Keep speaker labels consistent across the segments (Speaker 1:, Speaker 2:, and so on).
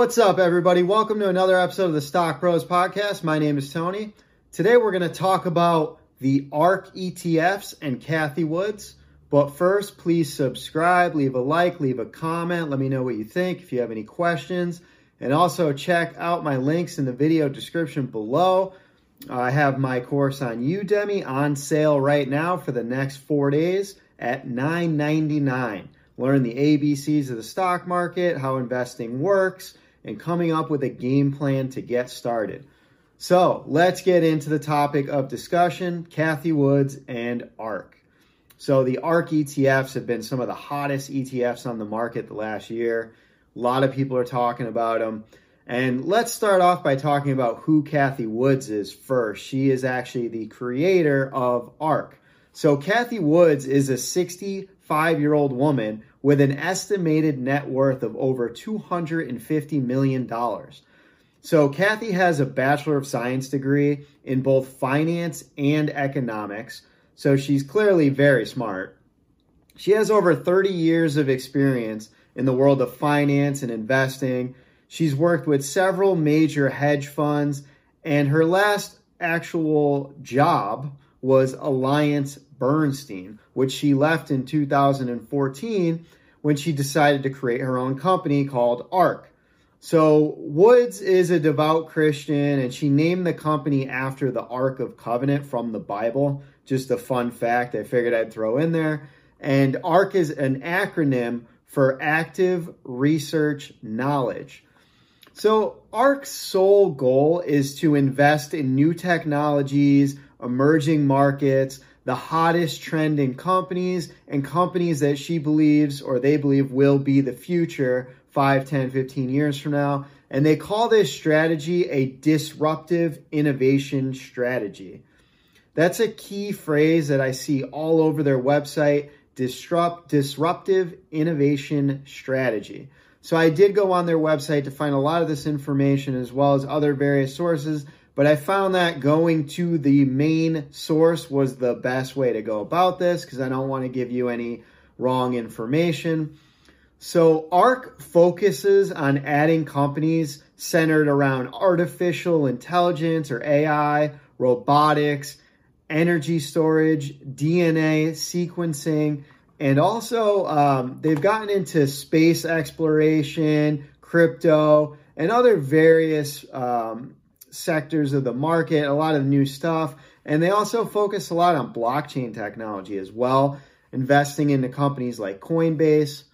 Speaker 1: What's up, everybody? Welcome to another episode of the Stock Bros Podcast. My name is Tony. Today, we're going to talk about the ARK ETFs and Cathie Woods. But first, please subscribe, leave a like, leave a comment. Let me know what you think if you have any questions. And also, check out my links in the video description below. I have my course on Udemy on sale right now for the next four days at $9.99. Learn the ABCs of the stock market, how investing works, and coming up with a game plan to get started. So let's get into the topic of discussion Cathie Woods and ARK. So the ARK ETFs have been some of the hottest ETFs on the market the last year. A lot of people are talking about them. And let's start off by talking about who Cathie Woods is first. She is actually the creator of ARK. So Cathie Woods is a 65 year old woman with an estimated net worth of over $250 million. So Cathie has a Bachelor of Science degree in both finance and economics. So she's clearly very smart. She has over 30 years of experience in the world of finance and investing. She's worked with several major hedge funds, and her last actual job was Alliance Bernstein, which she left in 2014 when she decided to create her own company called ARK. So Woods is a devout Christian and she named the company after the Ark of Covenant from the Bible. Just a fun fact I figured I'd throw in there. And ARK is an acronym for Active Research Knowledge. So ARK's sole goal is to invest in new technologies, emerging markets, the hottest trending companies and companies that she believes or they believe will be the future 5, 10, 15 years from now. And they call this strategy a disruptive innovation strategy. That's a key phrase that I see all over their website disrupt disruptive innovation strategy. So I did go on their website to find a lot of this information as well as other various sources but I found that going to the main source was the best way to go about this because I don't want to give you any wrong information. So ARK focuses on adding companies centered around artificial intelligence or AI, robotics, energy storage, DNA sequencing, and also um, they've gotten into space exploration, crypto, and other various um, sectors of the market, a lot of new stuff. And they also focus a lot on blockchain technology as well, investing into companies like Coinbase.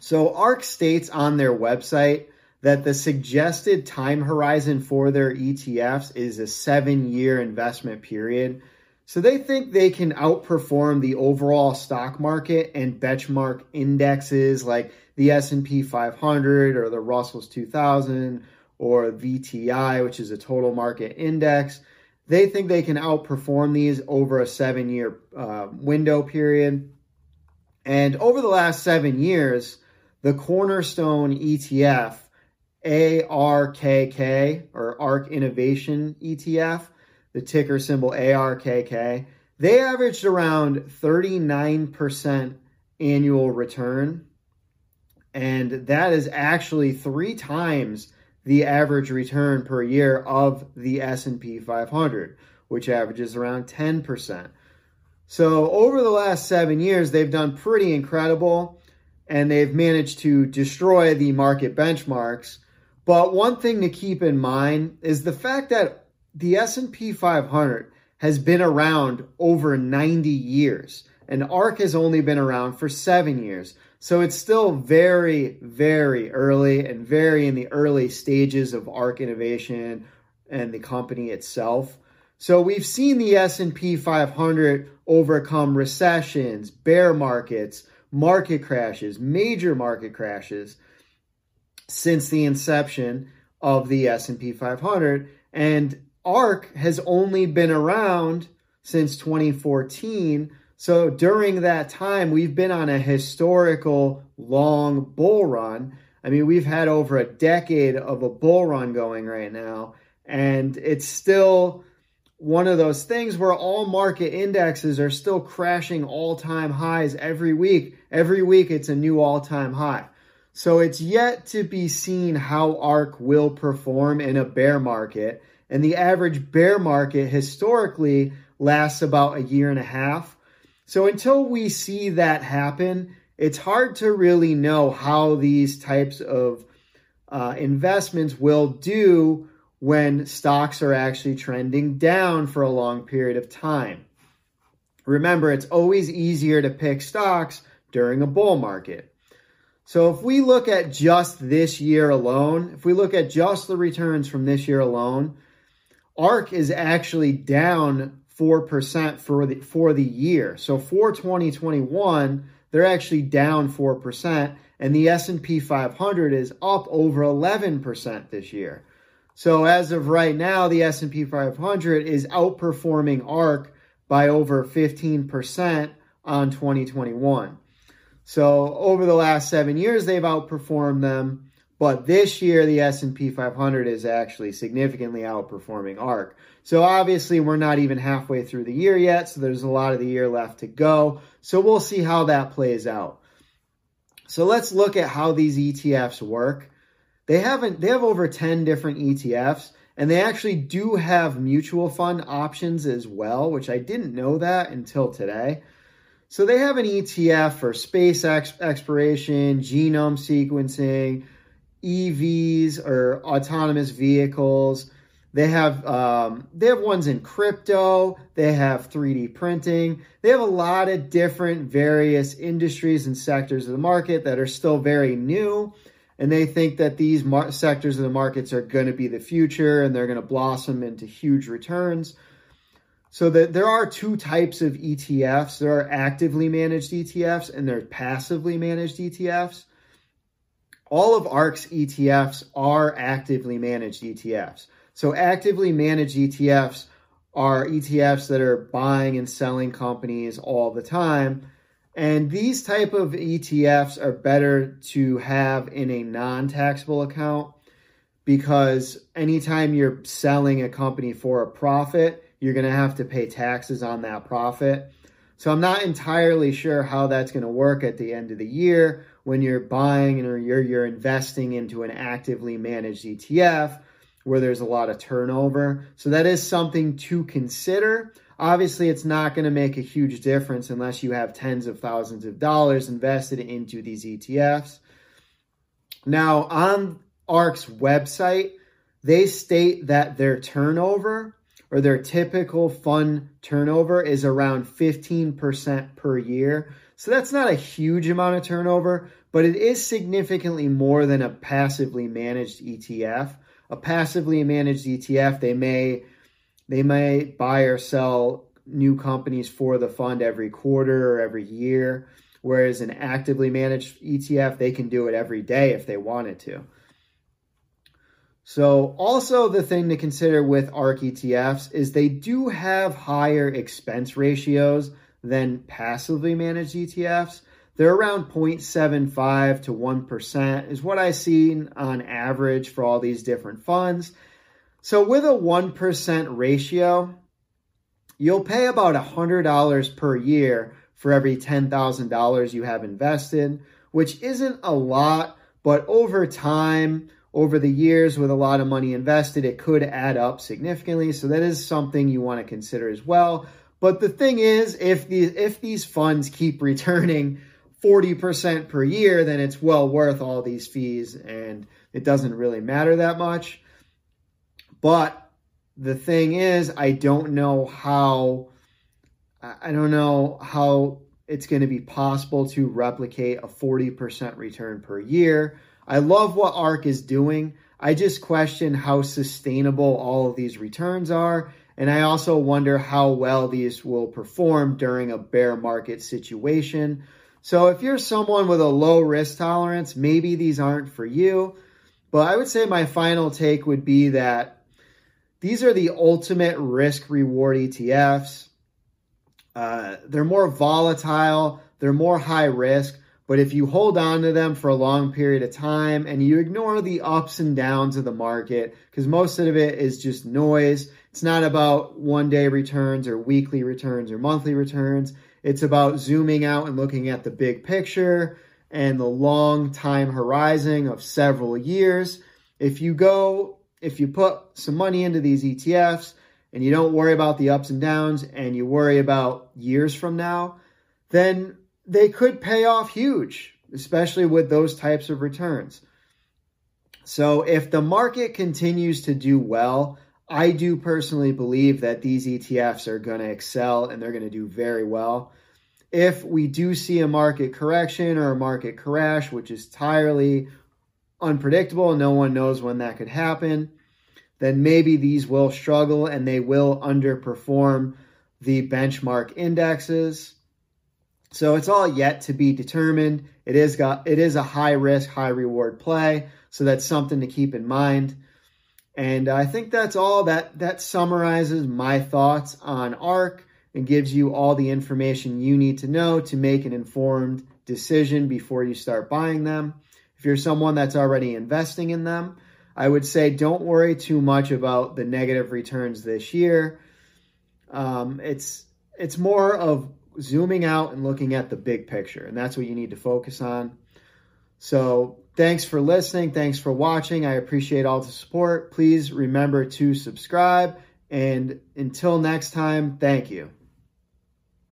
Speaker 1: So ARK states on their website that the suggested time horizon for their ETFs is a seven year investment period. So they think they can outperform the overall stock market and benchmark indexes like the S&P 500 or the Russell's 2000 or VTI, which is a total market index. They think they can outperform these over a seven year uh, window period. And over the last seven years, the cornerstone ETF, ARKK, or ARK Innovation ETF, the ticker symbol ARKK, they averaged around 39% annual return. And that is actually three times the average return per year of the S&P 500, which averages around 10%. So over the last 7 years they've done pretty incredible and they've managed to destroy the market benchmarks. But one thing to keep in mind is the fact that the S&P 500 has been around over 90 years and ARK has only been around for 7 years. So it's still very, very early and very in the early stages of ARK innovation and the company itself. So we've seen the S&P 500 overcome recessions, bear markets, market crashes, major market crashes since the inception of the S&P 500 and ARK has only been around since 2014 so during that time, we've been on a historical long bull run. I mean, we've had over a decade of a bull run going right now, and it's still one of those things where all market indexes are still crashing all time highs every week. Every week, it's a new all time high. So it's yet to be seen how ARK will perform in a bear market. And the average bear market historically lasts about a year and a half. So until we see that happen, it's hard to really know how these types of uh, investments will do when stocks are actually trending down for a long period of time. Remember, it's always easier to pick stocks during a bull market. So if we look at just this year alone, if we look at just the returns from this year alone, ARK is actually down 4% for the for the year. So for 2021, they're actually down 4% and the S&P 500 is up over 11% this year. So as of right now, the S&P 500 is outperforming ARK by over 15% on 2021. So over the last 7 years they've outperformed them, but this year the S&P 500 is actually significantly outperforming ARK. So obviously we're not even halfway through the year yet, so there's a lot of the year left to go. So we'll see how that plays out. So let's look at how these ETFs work. They haven't they have over 10 different ETFs and they actually do have mutual fund options as well, which I didn't know that until today. So they have an ETF for space ex- exploration, genome sequencing, EVs or autonomous vehicles, they have um, they have ones in crypto. They have 3D printing. They have a lot of different various industries and sectors of the market that are still very new, and they think that these mar- sectors of the markets are going to be the future and they're going to blossom into huge returns. So that there are two types of ETFs. There are actively managed ETFs and there are passively managed ETFs. All of ARK's ETFs are actively managed ETFs. So actively managed ETFs are ETFs that are buying and selling companies all the time. And these type of ETFs are better to have in a non-taxable account because anytime you're selling a company for a profit, you're going to have to pay taxes on that profit. So I'm not entirely sure how that's going to work at the end of the year when you're buying or you're, you're investing into an actively managed ETF where there's a lot of turnover. So that is something to consider. Obviously, it's not going to make a huge difference unless you have tens of thousands of dollars invested into these ETFs. Now, on ARK's website, they state that their turnover or their typical fund turnover is around 15% per year. So that's not a huge amount of turnover, but it is significantly more than a passively managed ETF a passively managed ETF, they may they may buy or sell new companies for the fund every quarter or every year. Whereas an actively managed ETF, they can do it every day if they wanted to. So, also the thing to consider with ARK ETFs is they do have higher expense ratios than passively managed ETFs. They're around 0.75 to 1% is what I've seen on average for all these different funds. So with a 1% ratio, you'll pay about $100 per year for every $10,000 you have invested, which isn't a lot, but over time, over the years with a lot of money invested, it could add up significantly. So that is something you want to consider as well. But the thing is, if these if these funds keep returning 40% per year, then it's well worth all these fees and it doesn't really matter that much. But the thing is, I don't know how, I don't know how it's going to be possible to replicate a 40% return per year. I love what ARK is doing. I just question how sustainable all of these returns are. And I also wonder how well these will perform during a bear market situation. So if you're someone with a low risk tolerance, maybe these aren't for you. But I would say my final take would be that these are the ultimate risk reward ETFs. Uh, they're more volatile, they're more high risk, but if you hold on to them for a long period of time and you ignore the ups and downs of the market, because most of it is just noise, it's not about one day returns or weekly returns or monthly returns. It's about zooming out and looking at the big picture and the long time horizon of several years. If you go, if you put some money into these ETFs and you don't worry about the ups and downs and you worry about years from now, then they could pay off huge, especially with those types of returns. So if the market continues to do well, I do personally believe that these ETFs are going to excel and they're going to do very well. If we do see a market correction or a market crash, which is entirely unpredictable no one knows when that could happen, then maybe these will struggle and they will underperform the benchmark indexes. So it's all yet to be determined. It is got it is a high risk, high reward play, so that's something to keep in mind. And I think that's all that that summarizes my thoughts on ARK and gives you all the information you need to know to make an informed decision before you start buying them. If you're someone that's already investing in them, I would say don't worry too much about the negative returns this year. Um, it's it's more of zooming out and looking at the big picture, and that's what you need to focus on. So Thanks for listening. Thanks for watching. I appreciate all the support. Please remember to subscribe. And until next time, thank you.